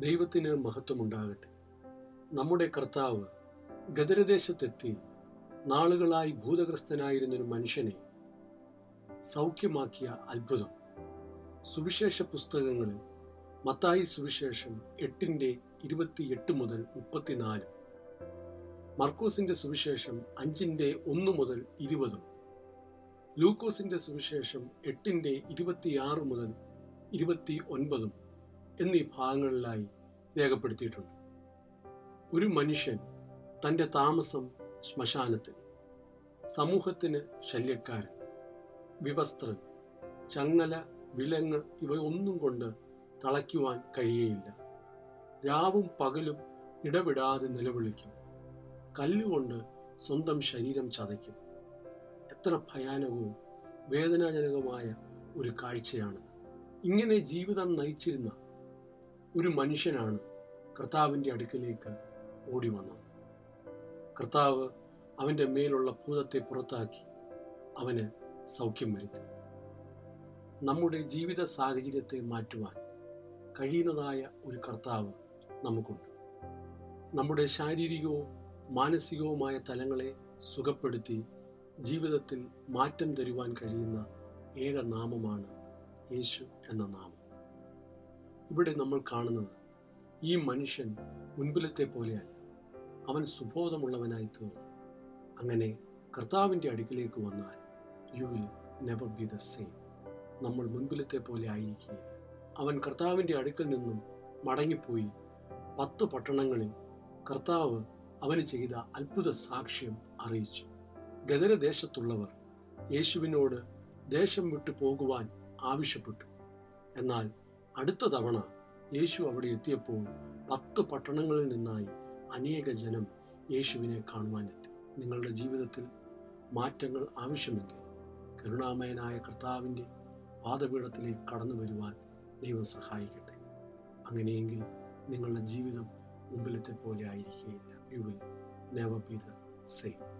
ദൈവത്തിന് മഹത്വമുണ്ടാകട്ടെ. നമ്മുടെ കർത്താവ് ഗദരദേശത്തെത്തി നാളുകളായി ഭൂതഗ്രസ്തനായിരുന്നൊരു മനുഷ്യനെ സൗഖ്യമാക്കിയ അത്ഭുതം. സുവിശേഷ പുസ്തകങ്ങളിൽ മത്തായി സുവിശേഷം എട്ടിന്റെ ഇരുപത്തിയെട്ട് മുതൽ മുപ്പത്തിനാല്. മർക്കോസിന്റെ സുവിശേഷം അഞ്ചിന്റെ ഒന്ന് മുതൽ ഇരുപതും. ലൂക്കോസിന്റെ സുവിശേഷം എട്ടിന്റെ ഇരുപത്തിയാറ് മുതൽ ഇരുപത്തി ഒൻപതും എന്നീ ഭാഗങ്ങളിലായി രേഖപ്പെടുത്തിയിട്ടുണ്ട്. ഒരു മനുഷ്യൻ തന്റെ താമസം ശ്മശാനത്തിൽ സമൂഹത്തിന് ശല്യക്കാരൻ വിവസ്ത്രൻ ചങ്ങല വിലങ്ങ് ഇവയൊന്നും കൊണ്ട് തളയ്ക്കുവാൻ കഴിയയില്ല. രാവും പകലും ഇടവിടാതെ നിലവിളിക്കും. കല്ലുകൊണ്ട് സ്വന്തം ശരീരം ചതയ്ക്കും. എത്ര ഭയാനകവും വേദനാജനകമായ ഒരു കാഴ്ചയാണ്. ഇങ്ങനെ ജീവിതം നയിച്ചിരുന്ന ഒരു മനുഷ്യനാണ് കർത്താവിന്റെ അടുക്കലേക്ക് ഓടി വന്നത്. കർത്താവ് അവന്റെ മേലുള്ള ഭൂതത്തെ പുറത്താക്കി അവന് സൗഖ്യം വരുത്തി. നമ്മുടെ ജീവിത സാഹചര്യത്തെ മാറ്റുവാൻ കഴിയുന്നതായ ഒരു കർത്താവ് നമുക്കുണ്ട്. നമ്മുടെ ശാരീരികവും മാനസികവുമായ തലങ്ങളെ സുഖപ്പെടുത്തി ജീവിതത്തിൽ മാറ്റം തരുവാൻ കഴിയുന്ന ഏക നാമമാണ് യേശു എന്ന നാമം. ഇവിടെ നമ്മൾ കാണുന്നത് ഈ മനുഷ്യൻ മുൻപിലത്തെ പോലെയല്ല. അവൻ സുബോധമുള്ളവനായി തീർന്നു. അങ്ങനെ കർത്താവിന്റെ അടുക്കിലേക്ക് വന്നാൽ you will never be the same നമ്മൾ മുൻപിലത്തെ പോലെ ആയിരിക്കുകയില്ല. അവൻ കർത്താവിന്റെ അടുക്കൽ നിന്നും മടങ്ങിപ്പോയി പത്ത് പട്ടണങ്ങളിൽ കർത്താവ് അവന് ചെയ്ത അത്ഭുത സാക്ഷ്യം അറിയിച്ചു. ഗദരദേശത്തുള്ളവർ യേശുവിനോട് ദേശം വിട്ടു പോകുവാൻ ആവശ്യപ്പെട്ടു. എന്നാൽ അടുത്ത തവണ യേശു അവിടെ എത്തിയപ്പോൾ പത്ത് പട്ടണങ്ങളിൽ നിന്നായി അനേക ജനം യേശുവിനെ കാണുവാനെത്തി. നിങ്ങളുടെ ജീവിതത്തിൽ മാറ്റങ്ങൾ ആവശ്യമെങ്കിൽ കരുണാമയനായ കർത്താവിന്റെ പാദപീഠത്തിലേക്ക് കടന്നു വരുവാൻ ദൈവം സഹായിക്കട്ടെ. അങ്ങനെയെങ്കിൽ നിങ്ങളുടെ ജീവിതം മുമ്പിലത്തെ പോലെ ആയിരിക്കുകയില്ല. You will never be the same